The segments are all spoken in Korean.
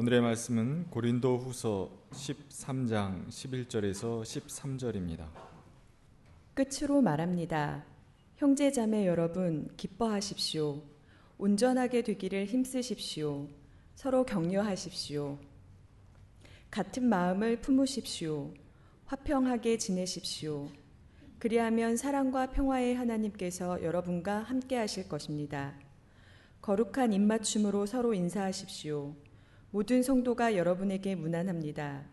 오늘의 말씀은 고린도 후서 13장 11절에서 13절입니다. 끝으로 말합니다. 형제 자매 여러분, 기뻐하십시오. 온전하게 되기를 힘쓰십시오. 서로 격려하십시오. 같은 마음을 품으십시오. 화평하게 지내십시오. 그리하면 사랑과 평화의 하나님께서 여러분과 함께 하실 것입니다. 거룩한 입맞춤으로 서로 인사하십시오. 모든 성도가 여러분에게 문안합니다.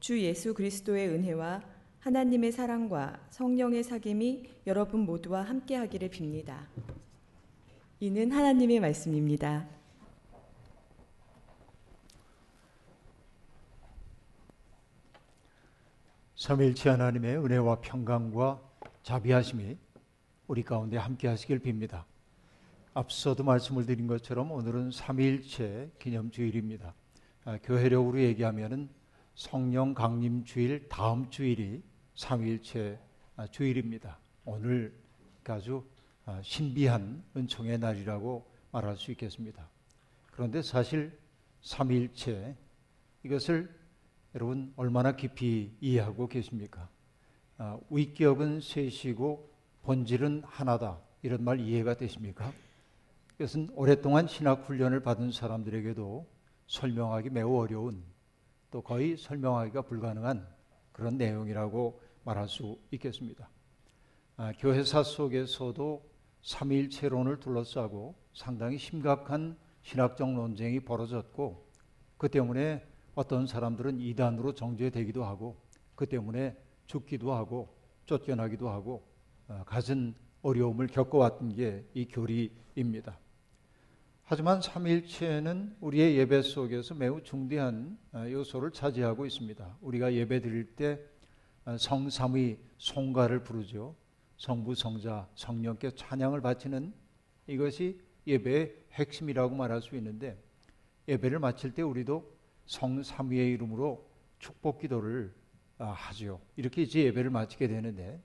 주 예수 그리스도의 은혜와 하나님의 사랑과 성령의 사귐이 여러분 모두와 함께 하기를 빕니다. 이는 하나님의 말씀입니다. 삼일치 하나님의 은혜와 평강과 자비하심이 우리 가운데 함께 하시길 빕니다. 앞서도 말씀을 드린 것처럼 오늘은 삼일체 기념주일입니다. 아, 교회력으로 얘기하면은 성령 강림 주일 다음 주일이 삼일체 아, 주일입니다. 오늘 아주 아, 신비한 은총의 날이라고 말할 수 있겠습니다. 그런데 사실 삼일체 이것을 여러분 얼마나 깊이 이해하고 계십니까? 아, 위격은 셋이고 본질은 하나다. 이런 말 이해가 되십니까? 이것은 오랫동안 신학 훈련을 받은 사람들에게도 설명하기 매우 어려운 또 거의 설명하기가 불가능한 그런 내용이라고 말할 수 있겠습니다. 아, 교회사 속에서도 삼일체론을 둘러싸고 상당히 심각한 신학적 논쟁이 벌어졌고 그 때문에 어떤 사람들은 이단으로 정죄되기도 하고 그 때문에 죽기도 하고 쫓겨나기도 하고 어, 갖은 어려움을 겪어왔던 게 이 교리입니다. 하지만 삼일체는 우리의 예배 속에서 매우 중대한 어, 요소를 차지하고 있습니다. 우리가 예배 드릴 때 어, 성삼위 송가를 부르죠. 성부, 성자, 성령께 찬양을 바치는 이것이 예배의 핵심이라고 말할 수 있는데 예배를 마칠 때 우리도 성삼위의 이름으로 축복 기도를 아, 하죠. 이렇게 이제 예배를 마치게 되는데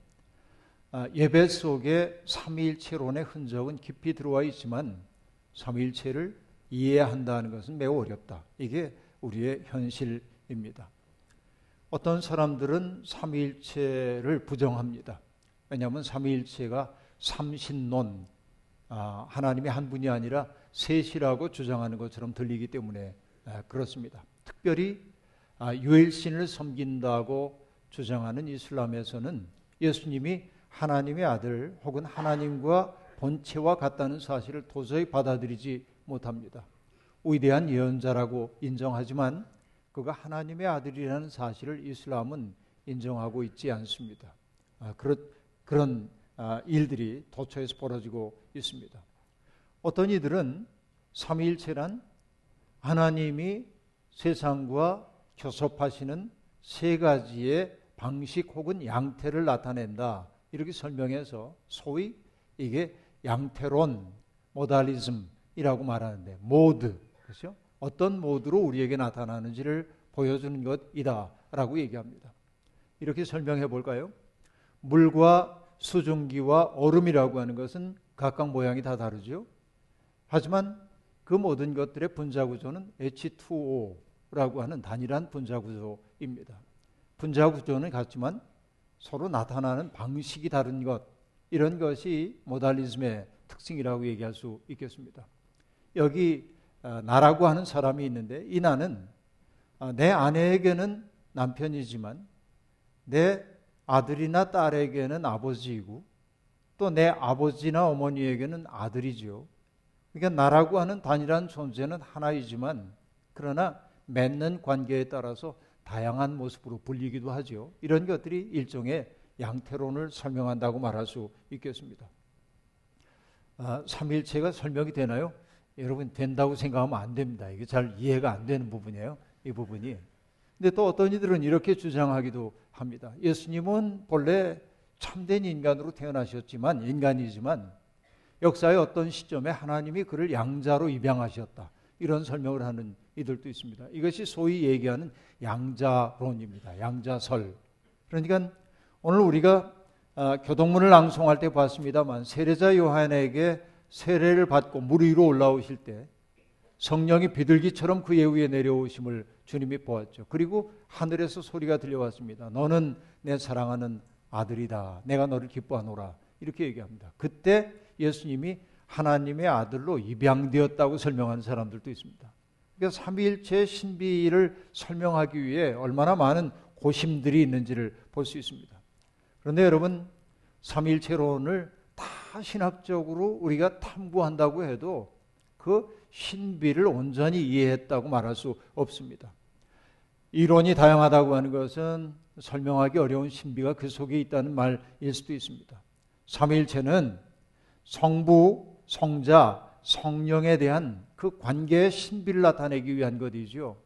아, 예배 속에 삼위일체론의 흔적은 깊이 들어와 있지만 삼위일체를 이해한다는 것은 매우 어렵다. 이게 우리의 현실입니다. 어떤 사람들은 삼위일체를 부정합니다. 왜냐하면 삼위일체가 삼신론, 아, 하나님이 한 분이 아니라 셋이라고 주장하는 것처럼 들리기 때문에 그렇습니다. 특별히 아, 유일신을 섬긴다고 주장하는 이슬람에서는 예수님이 하나님의 아들 혹은 하나님과 본체와 같다는 사실을 도저히 받아들이지 못합니다. 위대한 예언자라고 인정하지만 그가 하나님의 아들이라는 사실을 이슬람은 인정하고 있지 않습니다. 아, 그런, 그런 아, 일들이 도처에서 벌어지고 있습니다. 어떤 이들은 삼위일체란 하나님이 세상과 교섭하시는 세 가지의 방식 혹은 양태를 나타낸다. 이렇게 설명해서 소위 이게 양태론, 모달리즘이라고 말하는데 모드, 그렇죠? 어떤 모드로 우리에게 나타나는지를 보여주는 것이다라고 얘기합니다. 이렇게 설명해 볼까요? 물과 수증기와 얼음이라고 하는 것은 각각 모양이 다 다르죠. 하지만 그 모든 것들의 분자 구조는 H2O 라고 하는 단일한 분자 구조입니다. 분자 구조는 같지만 서로 나타나는 방식이 다른 것 이런 것이 모달리즘의 특징이라고 얘기할 수 있겠습니다. 여기 어, 나라고 하는 사람이 있는데 이 나는 어, 내 아내에게는 남편이지만 내 아들이나 딸에게는 아버지이고 또 내 아버지나 어머니에게는 아들이죠. 그러니까 나라고 하는 단일한 존재는 하나이지만 그러나 맺는 관계에 따라서 다양한 모습으로 불리기도 하죠. 이런 것들이 일종의 양태론을 설명한다고 말할 수 있겠습니다. 아, 삼일체가 설명이 되나요? 여러분 된다고 생각하면 안 됩니다. 이게 잘 이해가 안 되는 부분이에요. 이 부분이. 근데 또 어떤 이들은 이렇게 주장하기도 합니다. 예수님은 본래 참된 인간으로 태어나셨지만 인간이지만 역사의 어떤 시점에 하나님이 그를 양자로 입양하셨다. 이런 설명을 하는 이들도 있습니다. 이것이 소위 얘기하는 양자론입니다. 양자설. 그러니까 오늘 우리가 어, 교동문을 낭송할 때 봤습니다만 세례자 요한에게 세례를 받고 물 위로 올라오실 때 성령이 비둘기처럼 그의 위에 내려오심을 주님이 보았죠. 그리고 하늘에서 소리가 들려왔습니다. 너는 내 사랑하는 아들이다. 내가 너를 기뻐하노라. 이렇게 얘기합니다. 그때 예수님이 하나님의 아들로 입양되었다고 설명하는 사람들도 있습니다. 그러니까 삼위일체 신비를 설명하기 위해 얼마나 많은 고심들이 있는지를 볼 수 있습니다. 그런데 여러분 삼위일체론을 다 신학적으로 우리가 탐구한다고 해도 그 신비를 온전히 이해했다고 말할 수 없습니다. 이론이 다양하다고 하는 것은 설명하기 어려운 신비가 그 속에 있다는 말일 수도 있습니다. 삼일체는 성부, 성자, 성령에 대한 그 관계의 신비를 나타내기 위한 것이죠.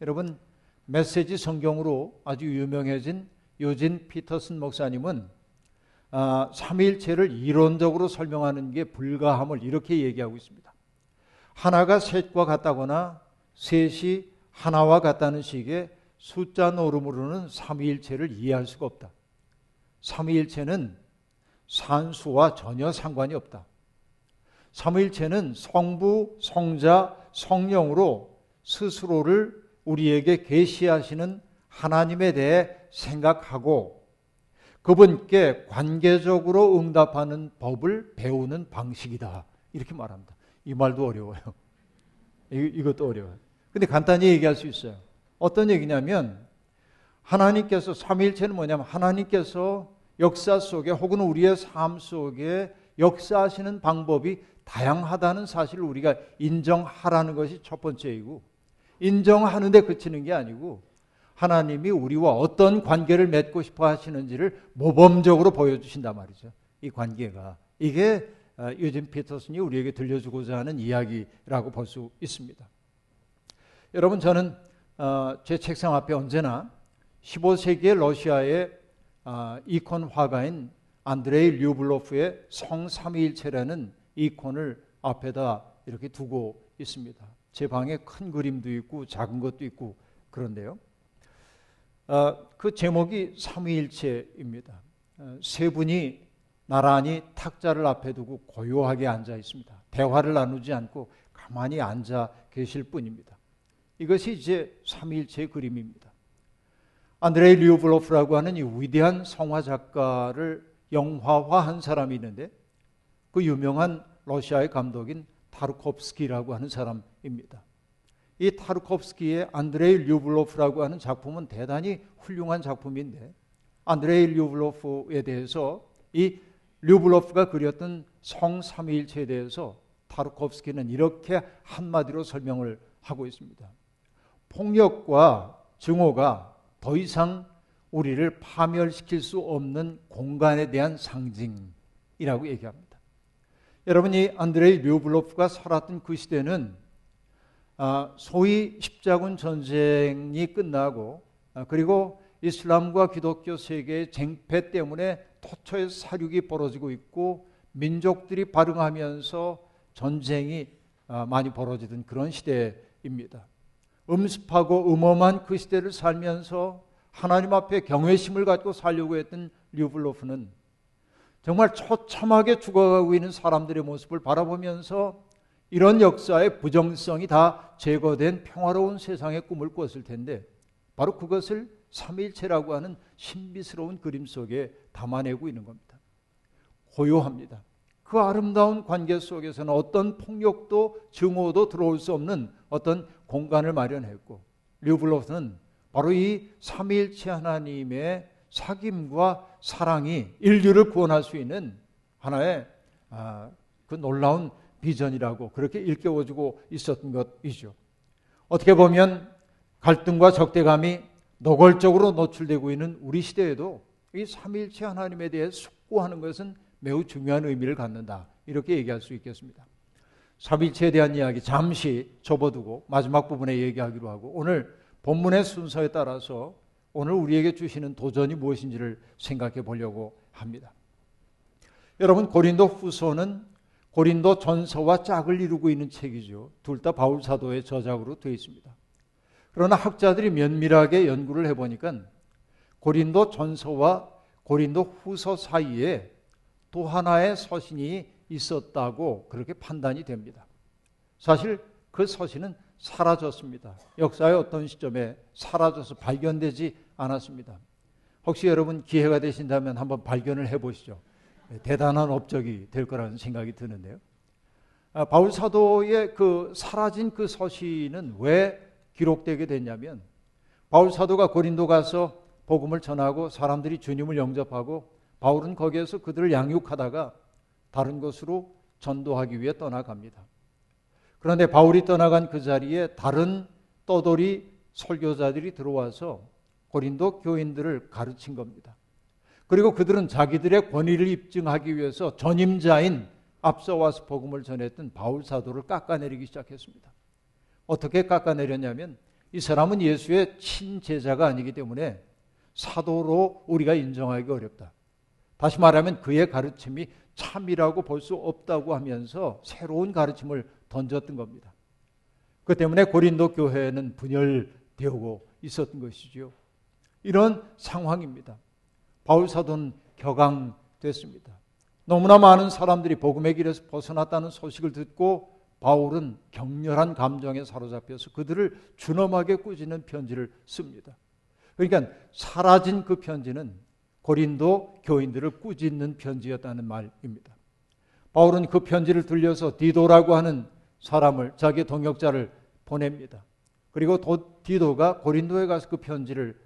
여러분, 메시지 성경으로 아주 유명해진 요진 피터슨 목사님은 아, 삼일체를 이론적으로 설명하는 게 불가함을 이렇게 얘기하고 있습니다. 하나가 셋과 같다거나 셋이 하나와 같다는 식의 숫자 노름으로는 삼위일체를 이해할 수가 없다. 삼위일체는 산수와 전혀 상관이 없다. 삼위일체는 성부, 성자, 성령으로 스스로를 우리에게 계시하시는 하나님에 대해 생각하고 그분께 관계적으로 응답하는 법을 배우는 방식이다. 이렇게 말합니다. 이 말도 어려워요. 이 것도 어려워요. 근데 간단히 얘기할 수 있어요. 어떤 얘기냐면 하나님께서 삼일체는 뭐냐면 하나님께서 역사 속에 혹은 우리의 삶 속에 역사하시는 방법이 다양하다는 사실을 우리가 인정하라는 것이 첫 번째이고 인정하는데 그치는 게 아니고 하나님이 우리와 어떤 관계를 맺고 싶어 하시는지를 모범적으로 보여주신단 말이죠. 이 관계가 이게 요즘 어, 피터슨이 우리에게 들려주고자 하는 이야기라고 볼 수 있습니다. 여러분 저는 어, 제 책상 앞에 언제나 15세기의 러시아의 어, 이콘 화가인 안드레이 류블로프의 성삼위일체라는 이콘을 앞에다 이렇게 두고 있습니다. 제 방에 큰 그림도 있고 작은 것도 있고 그런데요. 어, 그 제목이 삼위일체입니다. 어, 세 분이 나란히 탁자를 앞에 두고 고요하게 앉아 있습니다. 대화를 나누지 않고 가만히 앉아 계실 뿐입니다. 이것이 이제 삼위일체의 그림입니다. 안드레이 리우블로프라고 하는 이 위대한 성화 작가를 영화화한 사람이 있는데 그 유명한 러시아의 감독인 타르콥스키라고 하는 사람입니다. 이 타르콥스키의 안드레이 류블로프라고 하는 작품은 대단히 훌륭한 작품인데 안드레이 류블로프에 대해서 이 류블로프가 그렸던 성삼위일체에 대해서 타르콥스키는 이렇게 한마디로 설명을 하고 있습니다. 폭력과 증오가 더 이상 우리를 파멸시킬 수 없는 공간에 대한 상징이라고 얘기합니다. 여러분 이 안드레이 류블로프가 살았던 그 시대는 아, 소위 십자군 전쟁이 끝나고 아, 그리고 이슬람과 기독교 세계의 쟁패 때문에 토처의 사륙이 벌어지고 있고 민족들이 발응하면서 전쟁이 아, 많이 벌어지던 그런 시대입니다. 음습하고 음험한 그 시대를 살면서 하나님 앞에 경외심을 갖고 살려고 했던 류블로프는 정말 처참하게 죽어가고 있는 사람들의 모습을 바라보면서 이런 역사의 부정성이 다 제거된 평화로운 세상의 꿈을 꿨을 텐데 바로 그것을 삼일체라고 하는 신비스러운 그림 속에 담아내고 있는 겁니다. 고요합니다. 그 아름다운 관계 속에서는 어떤 폭력도 증오도 들어올 수 없는 어떤 공간을 마련했고 류블로스는 바로 이 삼일체 하나님의 사귐과 사랑이 인류를 구원할 수 있는 하나의 아, 그 놀라운 비전이라고 그렇게 일깨워주고 있었던 것이죠. 어떻게 보면 갈등과 적대감이 노골적으로 노출되고 있는 우리 시대에도 이 삼일체 하나님에 대해 숙고하는 것은 매우 중요한 의미를 갖는다. 이렇게 얘기할 수 있겠습니다. 삼일체에 대한 이야기 잠시 접어두고 마지막 부분에 얘기하기로 하고 오늘 본문의 순서에 따라서 오늘 우리에게 주시는 도전이 무엇인지를 생각해 보려고 합니다. 여러분 고린도 후서는 고린도 전서와 짝을 이루고 있는 책이죠. 둘 다 바울 사도의 저작으로 되어 있습니다. 그러나 학자들이 면밀하게 연구를 해보니까 고린도 전서와 고린도 후서 사이에 또 하나의 서신이 있었다고 그렇게 판단이 됩니다. 사실 그 서신은 사라졌습니다. 역사의 어떤 시점에 사라져서 발견되지 않았습니다. 혹시 여러분 기회가 되신다면 한번 발견을 해보시죠. 대단한 업적이 될 거라는 생각이 드는데요. 아, 바울 사도의 그 사라진 그 서신은 왜 기록되게 됐냐면 바울 사도가 고린도 가서 복음을 전하고 사람들이 주님을 영접하고 바울은 거기에서 그들을 양육하다가 다른 곳으로 전도하기 위해 떠나갑니다. 그런데 바울이 떠나간 그 자리에 다른 떠돌이 설교자들이 들어와서 고린도 교인들을 가르친 겁니다. 그리고 그들은 자기들의 권위를 입증하기 위해서 전임자인 앞서 와서 복음을 전했던 바울 사도를 깎아내리기 시작했습니다. 어떻게 깎아내렸냐면 이 사람은 예수의 친제자가 아니기 때문에 사도로 우리가 인정하기 어렵다. 다시 말하면 그의 가르침이 참이라고 볼 수 없다고 하면서 새로운 가르침을 던졌던 겁니다. 그 때문에 고린도 교회는 분열되고 있었던 것이죠. 이런 상황입니다. 바울 사도는 격앙됐습니다. 너무나 많은 사람들이 복음의 길에서 벗어났다는 소식을 듣고 바울은 격렬한 감정에 사로잡혀서 그들을 준엄하게 꾸짖는 편지를 씁니다. 그러니까 사라진 그 편지는 고린도 교인들을 꾸짖는 편지였다는 말입니다. 바울은 그 편지를 들려서 디도라고 하는 사람을 자기 동역자를 보냅니다. 그리고 디도가 고린도에 가서 그 편지를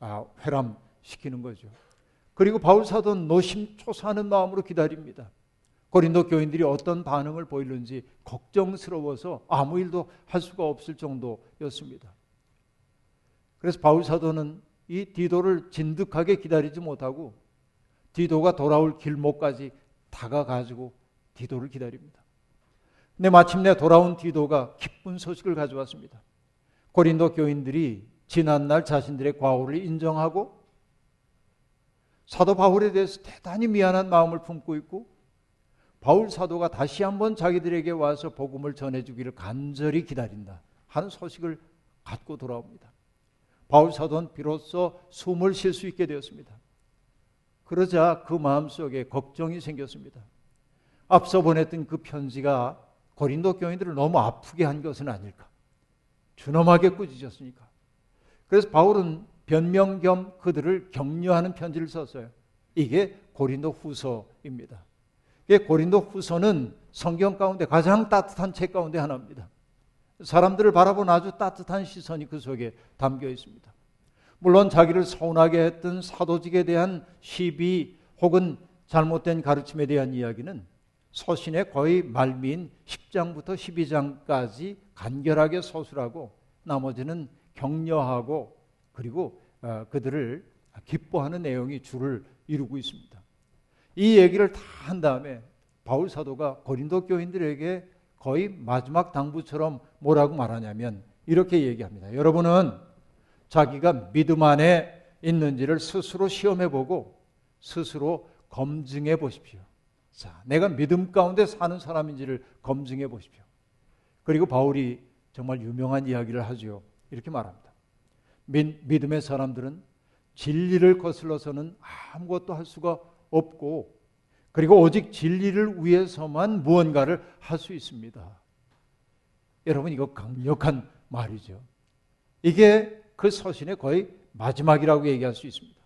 아, 회람시키는 거죠. 그리고 바울 사도는 노심초사하는 마음으로 기다립니다. 고린도 교인들이 어떤 반응을 보이는지 걱정스러워서 아무 일도 할 수가 없을 정도였습니다. 그래서 바울 사도는 이 디도를 진득하게 기다리지 못하고 디도가 돌아올 길목까지 다가가지고 디도를 기다립니다. 근데 마침내 돌아온 디도가 기쁜 소식을 가져왔습니다. 고린도 교인들이 지난날 자신들의 과오를 인정하고 사도 바울에 대해서 대단히 미안한 마음을 품고 있고 바울 사도가 다시 한번 자기들에게 와서 복음을 전해주기를 간절히 기다린다 하는 소식을 갖고 돌아옵니다. 바울 사도는 비로소 숨을 쉴 수 있게 되었습니다. 그러자 그 마음속에 걱정이 생겼습니다. 앞서 보냈던 그 편지가 고린도 교인들을 너무 아프게 한 것은 아닐까? 준엄하게 꾸짖었으니까. 그래서 바울은 변명 겸 그들을 격려하는 편지를 썼어요. 이게 고린도 후서입니다. 고린도 후서는 성경 가운데 가장 따뜻한 책 가운데 하나입니다. 사람들을 바라본 아주 따뜻한 시선이 그 속에 담겨 있습니다. 물론 자기를 서운하게 했던 사도직에 대한 시비 혹은 잘못된 가르침에 대한 이야기는 서신의 거의 말미인 10장부터 12장까지 간결하게 서술하고 나머지는 격려하고 그리고 어, 그들을 기뻐하는 내용이 줄을 이루고 있습니다. 이 얘기를 다 한 다음에 바울 사도가 고린도 교인들에게 거의 마지막 당부처럼 뭐라고 말하냐면 이렇게 얘기합니다. 여러분은 자기가 믿음 안에 있는지를 스스로 시험해 보고 스스로 검증해 보십시오. 자, 내가 믿음 가운데 사는 사람인지를 검증해 보십시오. 그리고 바울이 정말 유명한 이야기를 하죠. 이렇게 말합니다. 믿음의 사람들은 진리를 거슬러서는 아무것도 할 수가 없고 그리고 오직 진리를 위해서만 무언가를 할 수 있습니다. 여러분 이거 강력한 말이죠. 이게 그 서신의 거의 마지막이라고 얘기할 수 있습니다.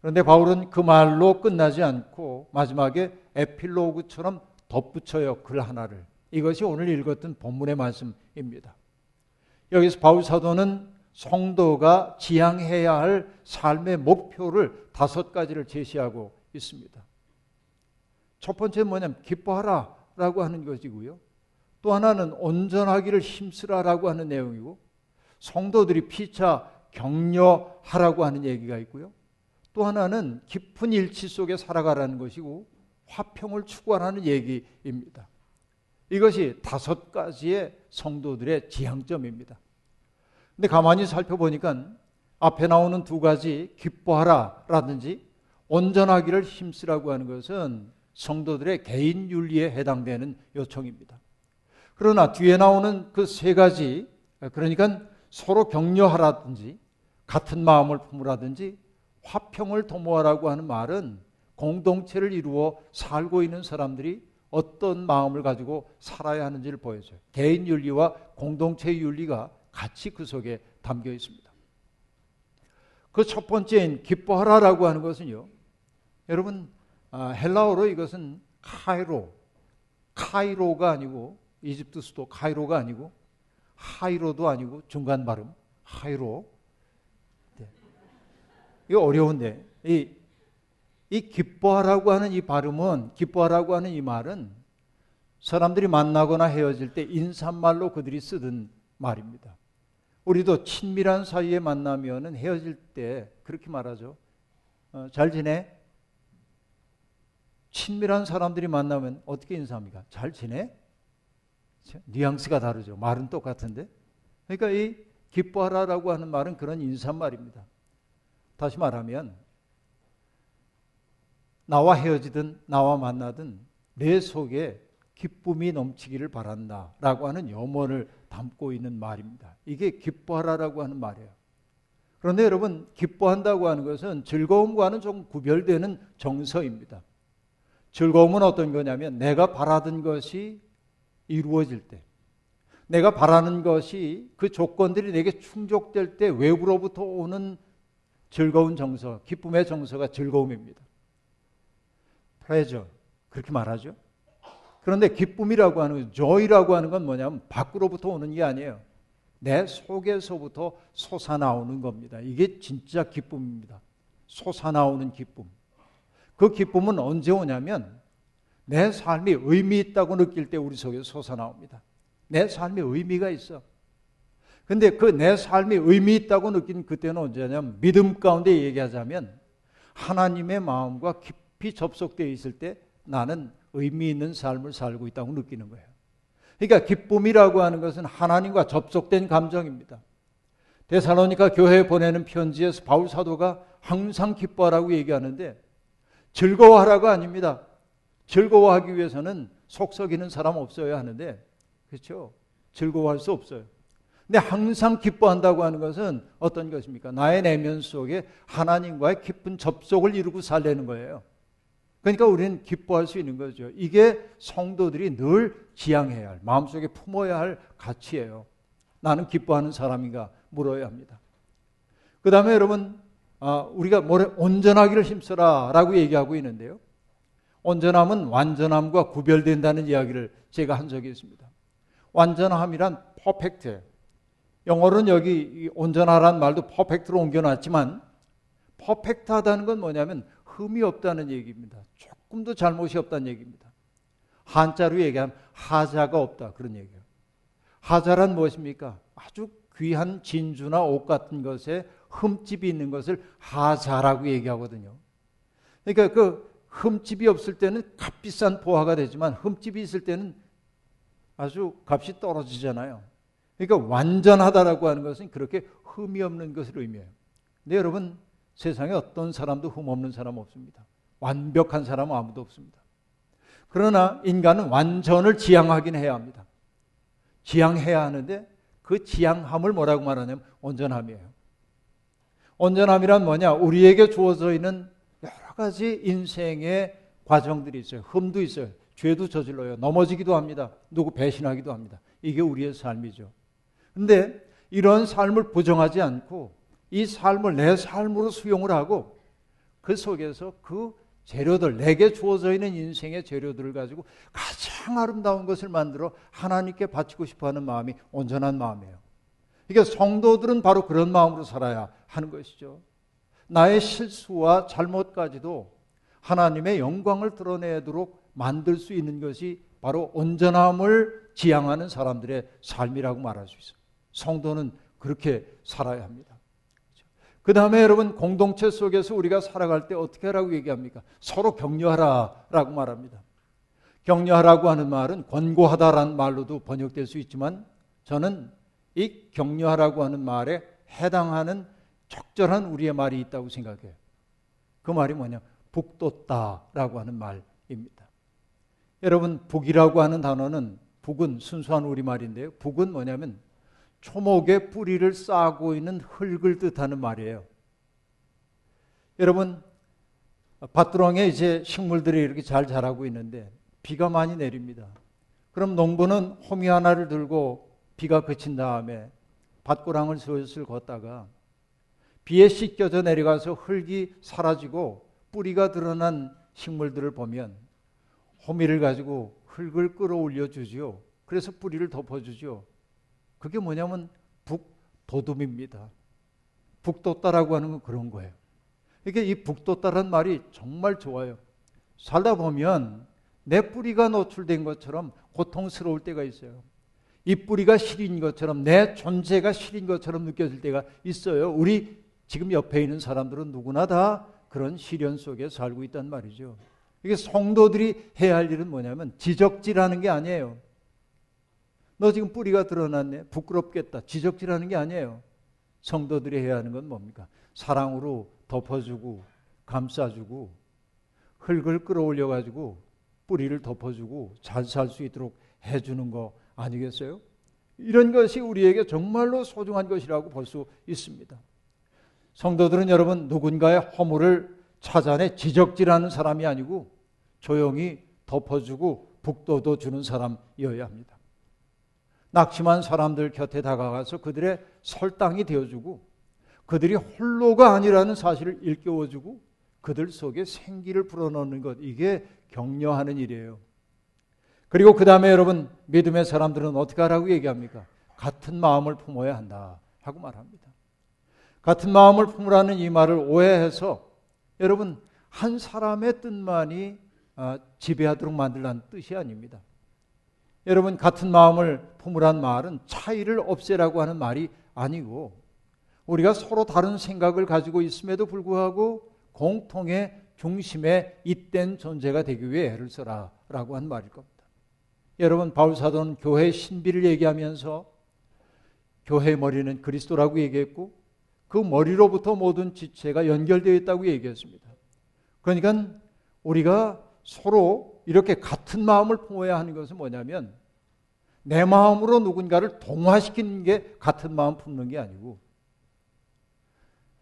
그런데 바울은 그 말로 끝나지 않고 마지막에 에필로그처럼 덧붙여요 글 하나를. 이것이 오늘 읽었던 본문의 말씀입니다. 여기서 바울 사도는 성도가 지향해야 할 삶의 목표를 다섯 가지를 제시하고 있습니다. 첫 번째 뭐냐면 기뻐하라 라고 하는 것이고요. 또 하나는 온전하기를 힘쓰라라고 하는 내용이고 성도들이 피차 격려하라고 하는 얘기가 있고요. 또 하나는 깊은 일치 속에 살아가라는 것이고 화평을 추구하라는 얘기입니다. 이것이 다섯 가지의 성도들의 지향점입니다. 근데 가만히 살펴보니까 앞에 나오는 두 가지 기뻐하라 라든지 온전하기를 힘쓰라고 하는 것은 성도들의 개인 윤리에 해당되는 요청입니다. 그러나 뒤에 나오는 그 세 가지 그러니까 서로 격려하라든지 같은 마음을 품으라든지 화평을 도모하라고 하는 말은 공동체를 이루어 살고 있는 사람들이 어떤 마음을 가지고 살아야 하는지를 보여줘요. 개인 윤리와 공동체 윤리가 같이 그 속에 담겨 있습니다. 그 첫 번째인 기뻐하라라고 하는 것은요. 여러분 아, 헬라어로 이것은 카이로, 카이로가 아니고 이집트 수도 카이로가 아니고 하이로도 아니고 중간 발음 하이로. 네. 이거 어려운데 이, 이 기뻐하라고 하는 이 발음은 기뻐하라고 하는 이 말은 사람들이 만나거나 헤어질 때 인사말로 그들이 쓰던 말입니다. 우리도 친밀한 사이에 만나면은 헤어질 때 그렇게 말하죠. 어, 잘 지내? 친밀한 사람들이 만나면 어떻게 인사합니까? 잘 지내? 뉘앙스가 다르죠. 말은 똑같은데. 그러니까 이 기뻐하라라고 하는 말은 그런 인사말입니다. 다시 말하면 나와 헤어지든 나와 만나든 내 속에 기쁨이 넘치기를 바란다라고 하는 염원을 담고 있는 말입니다. 이게 기뻐하라라고 하는 말이에요. 그런데 여러분 기뻐한다고 하는 것은 즐거움과는 좀 구별되는 정서입니다. 즐거움은 어떤 거냐면 내가 바라던 것이 이루어질 때 내가 바라는 것이 그 조건들이 내게 충족될 때 외부로부터 오는 즐거운 정서, 기쁨의 정서가 즐거움입니다. pleasure 그렇게 말하죠. 그런데 기쁨이라고 하는 건 joy라고 하는 건 뭐냐면 밖으로부터 오는 게 아니에요. 내 속에서부터 솟아나오는 겁니다. 이게 진짜 기쁨입니다. 솟아나오는 기쁨. 그 기쁨은 언제 오냐면 내 삶이 의미 있다고 느낄 때 우리 속에 솟아나옵니다. 내 삶에 의미가 있어. 근데 그 내 삶이 의미 있다고 느낀 그때는 언제냐면 믿음 가운데 얘기하자면 하나님의 마음과 깊이 접속되어 있을 때 나는 의미 있는 삶을 살고 있다고 느끼는 거예요. 그러니까 기쁨이라고 하는 것은 하나님과 접속된 감정입니다. 데살로니가 교회에 보내는 편지에서 바울 사도가 항상 기뻐하라고 얘기하는데 즐거워하라가 아닙니다. 즐거워하기 위해서는 속 썩이는 사람 없어야 하는데, 그렇죠? 즐거워할 수 없어요. 근데 항상 기뻐한다고 하는 것은 어떤 것입니까? 나의 내면 속에 하나님과의 깊은 접속을 이루고 살려는 거예요. 그러니까 우리는 기뻐할 수 있는 거죠. 이게 성도들이 늘 지향해야 할, 마음속에 품어야 할 가치예요. 나는 기뻐하는 사람인가 물어야 합니다. 그 다음에 여러분, 아, 우리가 뭐래 온전하기를 힘써라 라고 얘기하고 있는데요. 온전함은 완전함과 구별된다는 이야기를 제가 한 적이 있습니다. 완전함이란 퍼펙트. 영어로는 여기 온전하란 말도 퍼펙트로 옮겨놨지만 퍼펙트하다는 건 뭐냐면 흠이 없다는 얘기입니다. 조금도 잘못이 없다는 얘기입니다. 한자로 얘기하면 하자가 없다 그런 얘기예요. 하자란 무엇입니까? 아주 귀한 진주나 옷 같은 것에 흠집이 있는 것을 하자라고 얘기하거든요. 그러니까 그 흠집이 없을 때는 값비싼 보화가 되지만 흠집이 있을 때는 아주 값이 떨어지잖아요. 그러니까 완전하다라고 하는 것은 그렇게 흠이 없는 것을 의미해요. 근데 여러분 세상에 어떤 사람도 흠 없는 사람 없습니다. 완벽한 사람은 아무도 없습니다. 그러나 인간은 완전을 지향하긴 해야 합니다. 지향해야 하는데 그 지향함을 뭐라고 말하냐면 온전함이에요. 온전함이란 뭐냐? 우리에게 주어져 있는 여러 가지 인생의 과정들이 있어요. 흠도 있어요. 죄도 저질러요. 넘어지기도 합니다. 누구 배신하기도 합니다. 이게 우리의 삶이죠. 근데 이런 삶을 부정하지 않고 이 삶을 내 삶으로 수용을 하고 그 속에서 그 재료들, 내게 주어져 있는 인생의 재료들을 가지고 가장 아름다운 것을 만들어 하나님께 바치고 싶어 하는 마음이 온전한 마음이에요. 그러니까 성도들은 바로 그런 마음으로 살아야 하는 것이죠. 나의 실수와 잘못까지도 하나님의 영광을 드러내도록 만들 수 있는 것이 바로 온전함을 지향하는 사람들의 삶이라고 말할 수 있어요. 성도는 그렇게 살아야 합니다. 그 다음에 여러분 공동체 속에서 우리가 살아갈 때 어떻게 하라고 얘기합니까? 서로 격려하라라고 말합니다. 격려하라고 하는 말은 권고하다라는 말로도 번역될 수 있지만 저는 이 격려하라고 하는 말에 해당하는 적절한 우리의 말이 있다고 생각해요. 그 말이 뭐냐? 북돋다라고 하는 말입니다. 여러분 북이라고 하는 단어는 북은 순수한 우리말인데요. 북은 뭐냐면 초목의 뿌리를 쌓고 있는 흙을 뜻하는 말이에요. 여러분 밭두렁에 이제 식물들이 이렇게 잘 자라고 있는데 비가 많이 내립니다. 그럼 농부는 호미 하나를 들고 비가 그친 다음에 밭고랑을 슬슬 걷다가 비에 씻겨져 내려가서 흙이 사라지고 뿌리가 드러난 식물들을 보면 호미를 가지고 흙을 끌어올려 주지요. 그래서 뿌리를 덮어주죠. 그게 뭐냐면 북도둠입니다. 북돋다라고 하는 건 그런 거예요. 이게 이 북돋다란 말이 정말 좋아요. 살다 보면 내 뿌리가 노출된 것처럼 고통스러울 때가 있어요. 이 뿌리가 시린 것처럼 내 존재가 시린 것처럼 느껴질 때가 있어요. 우리 지금 옆에 있는 사람들은 누구나 다 그런 시련 속에 살고 있단 말이죠. 이게 성도들이 해야 할 일은 뭐냐면 지적질하는 게 아니에요. 너 지금 뿌리가 드러났네. 부끄럽겠다. 지적질하는 게 아니에요. 성도들이 해야 하는 건 뭡니까? 사랑으로 덮어주고 감싸주고 흙을 끌어올려 가지고 뿌리를 덮어주고 잘 살 수 있도록 해주는 거 아니겠어요? 이런 것이 우리에게 정말로 소중한 것이라고 볼 수 있습니다. 성도들은 여러분 누군가의 허물을 찾아내 지적질하는 사람이 아니고 조용히 덮어주고 북돋워 주는 사람이어야 합니다. 낙심한 사람들 곁에 다가가서 그들의 설당이 되어주고 그들이 홀로가 아니라는 사실을 일깨워주고 그들 속에 생기를 불어넣는 것 이게 격려하는 일이에요. 그리고 그 다음에 여러분 믿음의 사람들은 어떻게 하라고 얘기합니까? 같은 마음을 품어야 한다 하고 말합니다. 같은 마음을 품으라는 이 말을 오해해서 여러분 한 사람의 뜻만이 아, 지배하도록 만들라는 뜻이 아닙니다. 여러분 같은 마음을 품으란 말은 차이를 없애라고 하는 말이 아니고 우리가 서로 다른 생각을 가지고 있음에도 불구하고 공통의 중심에 잇된 존재가 되기 위해 애를 써라라고 한 말일 겁니다. 여러분 바울 사도는 교회 신비를 얘기하면서 교회의 머리는 그리스도라고 얘기했고 그 머리로부터 모든 지체가 연결되어 있다고 얘기했습니다. 그러니까 우리가 서로 이렇게 같은 마음을 품어야 하는 것은 뭐냐면 내 마음으로 누군가를 동화시키는 게 같은 마음 품는 게 아니고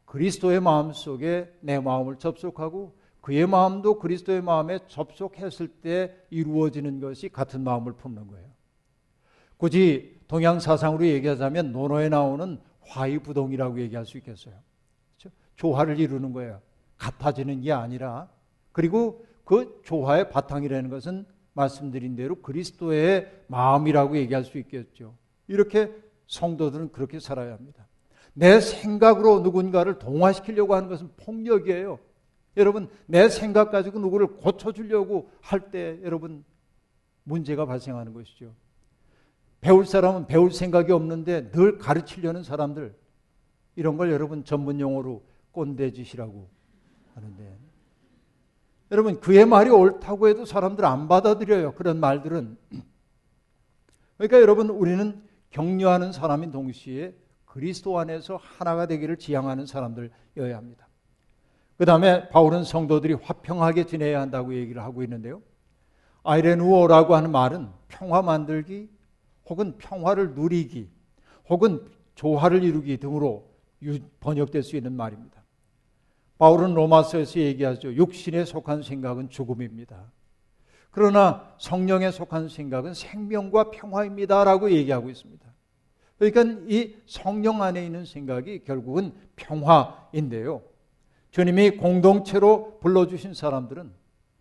그리스도의 마음 속에 내 마음을 접속하고 그의 마음도 그리스도의 마음에 접속했을 때 이루어지는 것이 같은 마음을 품는 거예요. 굳이 동양 사상으로 얘기하자면 논어에 나오는 화이부동이라고 얘기할 수 있겠어요. 그렇죠? 조화를 이루는 거예요. 같아지는 게 아니라 그리고 그 조화의 바탕이라는 것은 말씀드린 대로 그리스도의 마음이라고 얘기할 수 있겠죠. 이렇게 성도들은 그렇게 살아야 합니다. 내 생각으로 누군가를 동화시키려고 하는 것은 폭력이에요. 여러분, 내 생각 가지고 누구를 고쳐주려고 할 때 여러분 문제가 발생하는 것이죠. 배울 사람은 배울 생각이 없는데 늘 가르치려는 사람들 이런 걸 여러분 전문 용어로 꼰대짓이라고 하는데 여러분 그의 말이 옳다고 해도 사람들 안 받아들여요. 그런 말들은 그러니까 여러분 우리는 격려하는 사람인 동시에 그리스도 안에서 하나가 되기를 지향하는 사람들이어야 합니다. 그 다음에 바울은 성도들이 화평하게 지내야 한다고 얘기를 하고 있는데요. 아이레누어라고 하는 말은 평화 만들기 혹은 평화를 누리기 혹은 조화를 이루기 등으로 번역될 수 있는 말입니다. 바울은 로마서에서 얘기하죠. 육신에 속한 생각은 죽음입니다. 그러나 성령에 속한 생각은 생명과 평화입니다라고 얘기하고 있습니다. 그러니까 이 성령 안에 있는 생각이 결국은 평화인데요. 주님이 공동체로 불러주신 사람들은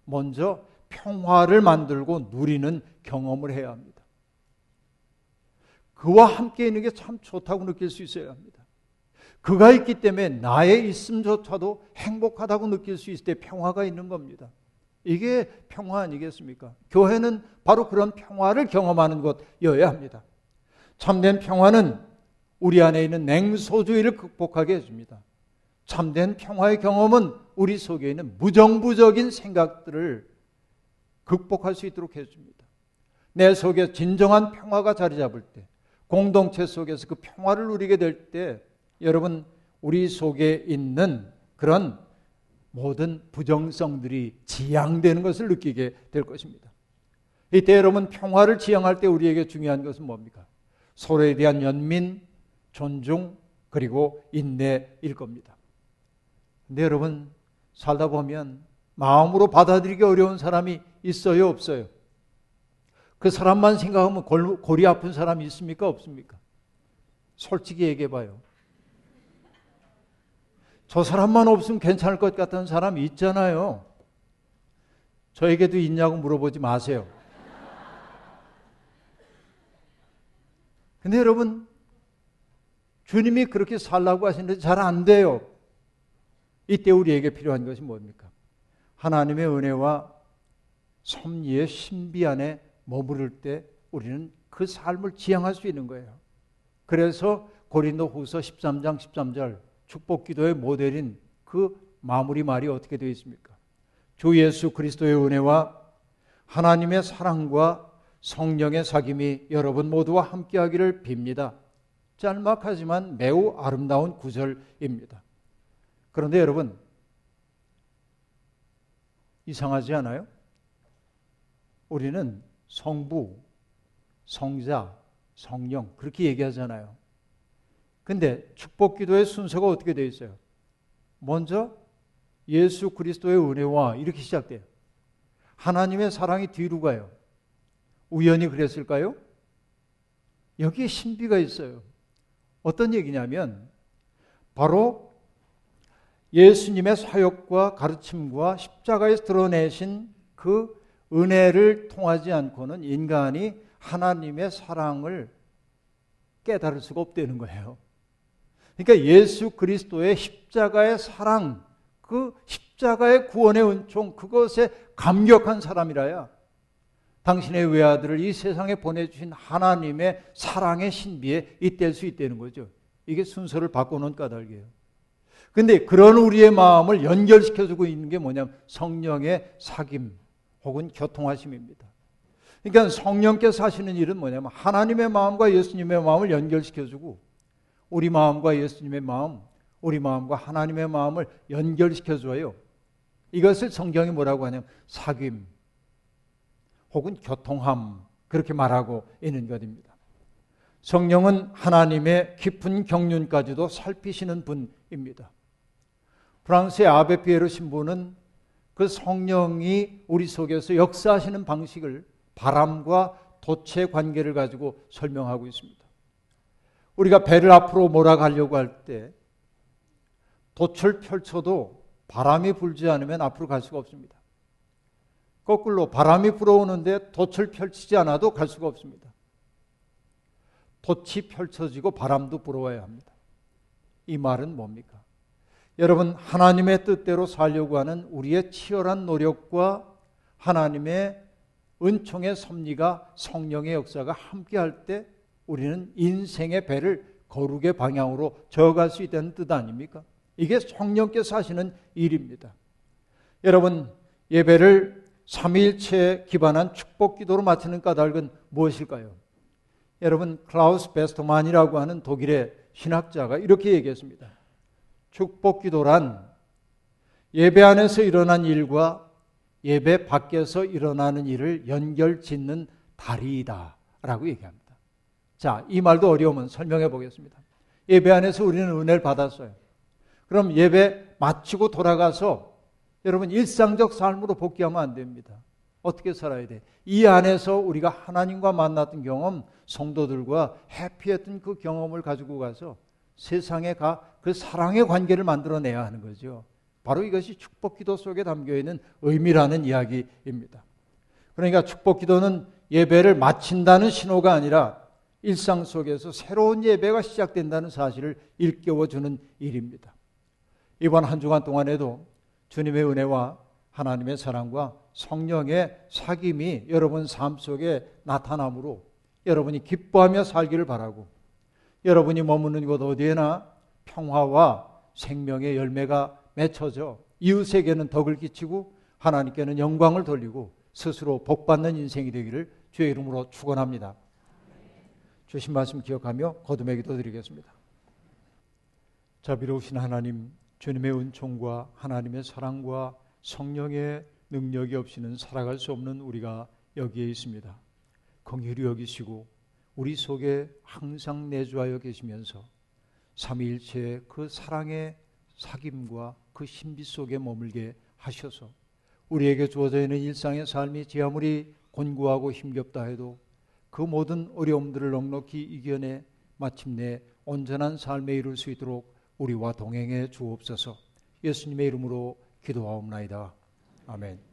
먼저 평화를 만들고 누리는 경험을 해야 합니다. 그와 함께 있는 게 참 좋다고 느낄 수 있어야 합니다. 그가 있기 때문에 나의 있음조차도 행복하다고 느낄 수 있을 때 평화가 있는 겁니다. 이게 평화 아니겠습니까? 교회는 바로 그런 평화를 경험하는 곳이어야 합니다. 참된 평화는 우리 안에 있는 냉소주의를 극복하게 해줍니다. 참된 평화의 경험은 우리 속에 있는 무정부적인 생각들을 극복할 수 있도록 해줍니다. 내 속에 진정한 평화가 자리 잡을 때, 공동체 속에서 그 평화를 누리게 될 때, 여러분, 우리 속에 있는 그런 모든 부정성들이 지양되는 것을 느끼게 될 것입니다. 이때 여러분 평화를 지향할 때 우리에게 중요한 것은 뭡니까? 서로에 대한 연민, 존중, 그리고 인내일 겁니다. 근데 여러분, 살다 보면 마음으로 받아들이기 어려운 사람이 있어요, 없어요? 그 사람만 생각하면 골, 골이 아픈 사람이 있습니까? 없습니까? 솔직히 얘기해 봐요. 저 사람만 없으면 괜찮을 것 같다는 사람이 있잖아요. 저에게도 있냐고 물어보지 마세요. 근데 여러분, 주님이 그렇게 살라고 하시는데 잘 안 돼요. 이때 우리에게 필요한 것이 뭡니까? 하나님의 은혜와 섭리의 신비 안에 머무를 때 우리는 그 삶을 지향할 수 있는 거예요. 그래서 고린도 후서 13장 13절 축복 기도의 모델인 그 마무리 말이 어떻게 되어 있습니까? 주 예수 그리스도의 은혜와 하나님의 사랑과 성령의 사귐이 여러분 모두와 함께 하기를 빕니다. 짤막하지만 매우 아름다운 구절입니다. 그런데 여러분 이상하지 않아요? 우리는 성부, 성자, 성령 그렇게 얘기하잖아요. 근데 축복 기도의 순서가 어떻게 되어 있어요? 먼저 예수 그리스도의 은혜와 이렇게 시작돼요. 하나님의 사랑이 뒤로 가요. 우연히 그랬을까요? 여기에 신비가 있어요. 어떤 얘기냐면 바로 예수님의 사역과 가르침과 십자가에서 드러내신 그 은혜를 통하지 않고는 인간이 하나님의 사랑을 깨달을 수가 없다는 거예요. 그러니까 예수 그리스도의 십자가의 사랑, 그 십자가의 구원의 은총, 그것에 감격한 사람이라야 당신의 외아들을 이 세상에 보내주신 하나님의 사랑의 신비에 잇댈 수 있다는 거죠. 이게 순서를 바꾸는 까닭이에요. 근데 그런 우리의 마음을 연결시켜주고 있는 게 뭐냐면 성령의 사귐 혹은 교통하심입니다. 그러니까 성령께서 하시는 일은 뭐냐면 하나님의 마음과 예수님의 마음을 연결시켜주고 우리 마음과 예수님의 마음, 우리 마음과 하나님의 마음을 연결시켜 줘요. 이것을 성경이 뭐라고 하냐면 사귐 혹은 교통함 그렇게 말하고 있는 것입니다. 성령은 하나님의 깊은 경륜까지도 살피시는 분입니다. 프랑스의 아베 피에르 신부는 그 성령이 우리 속에서 역사하시는 방식을 바람과 돛의 관계를 가지고 설명하고 있습니다. 우리가 배를 앞으로 몰아가려고 할 때 돛을 펼쳐도 바람이 불지 않으면 앞으로 갈 수가 없습니다. 거꾸로 바람이 불어오는데 돛을 펼치지 않아도 갈 수가 없습니다. 돛이 펼쳐지고 바람도 불어와야 합니다. 이 말은 뭡니까? 여러분, 하나님의 뜻대로 살려고 하는 우리의 치열한 노력과 하나님의 은총의 섭리가 성령의 역사가 함께할 때 우리는 인생의 배를 거룩의 방향으로 저어갈 수 있다는 뜻 아닙니까? 이게 성령께서 하시는 일입니다. 여러분, 예배를 삼일체에 기반한 축복 기도로 마치는 까닭은 무엇일까요? 여러분, 클라우스 베스토만이라고 하는 독일의 신학자가 이렇게 얘기했습니다. 축복 기도란 예배 안에서 일어난 일과 예배 밖에서 일어나는 일을 연결 짓는 다리이다. 라고 얘기합니다. 자, 이 말도 어려우면 설명해 보겠습니다. 예배 안에서 우리는 은혜를 받았어요. 그럼 예배 마치고 돌아가서 여러분 일상적 삶으로 복귀하면 안 됩니다. 어떻게 살아야 돼? 이 안에서 우리가 하나님과 만났던 경험, 성도들과 해피했던 그 경험을 가지고 가서 세상에 가 그 사랑의 관계를 만들어내야 하는 거죠. 바로 이것이 축복 기도 속에 담겨 있는 의미라는 이야기입니다. 그러니까 축복 기도는 예배를 마친다는 신호가 아니라 일상 속에서 새로운 예배가 시작된다는 사실을 일깨워 주는 일입니다. 이번 한 주간 동안에도 주님의 은혜와 하나님의 사랑과 성령의 사귐이 여러분 삶 속에 나타남으로 여러분이 기뻐하며 살기를 바라고 여러분이 머무는 곳 어디에나 평화와 생명의 열매가 맺혀져 이웃에게는 덕을 끼치고 하나님께는 영광을 돌리고 스스로 복받는 인생이 되기를 주의 이름으로 축원합니다. 주신 말씀 기억하며 거듭의 기도 드리겠습니다. 자비로우신 하나님 주님의 은총과 하나님의 사랑과 성령의 능력이 없이는 살아갈 수 없는 우리가 여기에 있습니다. 긍휼히 여기시고 우리 속에 항상 내주하여 계시면서 삼위일체의 그 사랑의 사귐과 그 신비 속에 머물게 하셔서 우리에게 주어져 있는 일상의 삶이 제 아무리 곤고하고 힘겹다 해도 그 모든 어려움들을 넉넉히 이겨내 마침내 온전한 삶에 이룰 수 있도록 우리와 동행해 주옵소서. 예수님의 이름으로 기도하옵나이다. 아멘.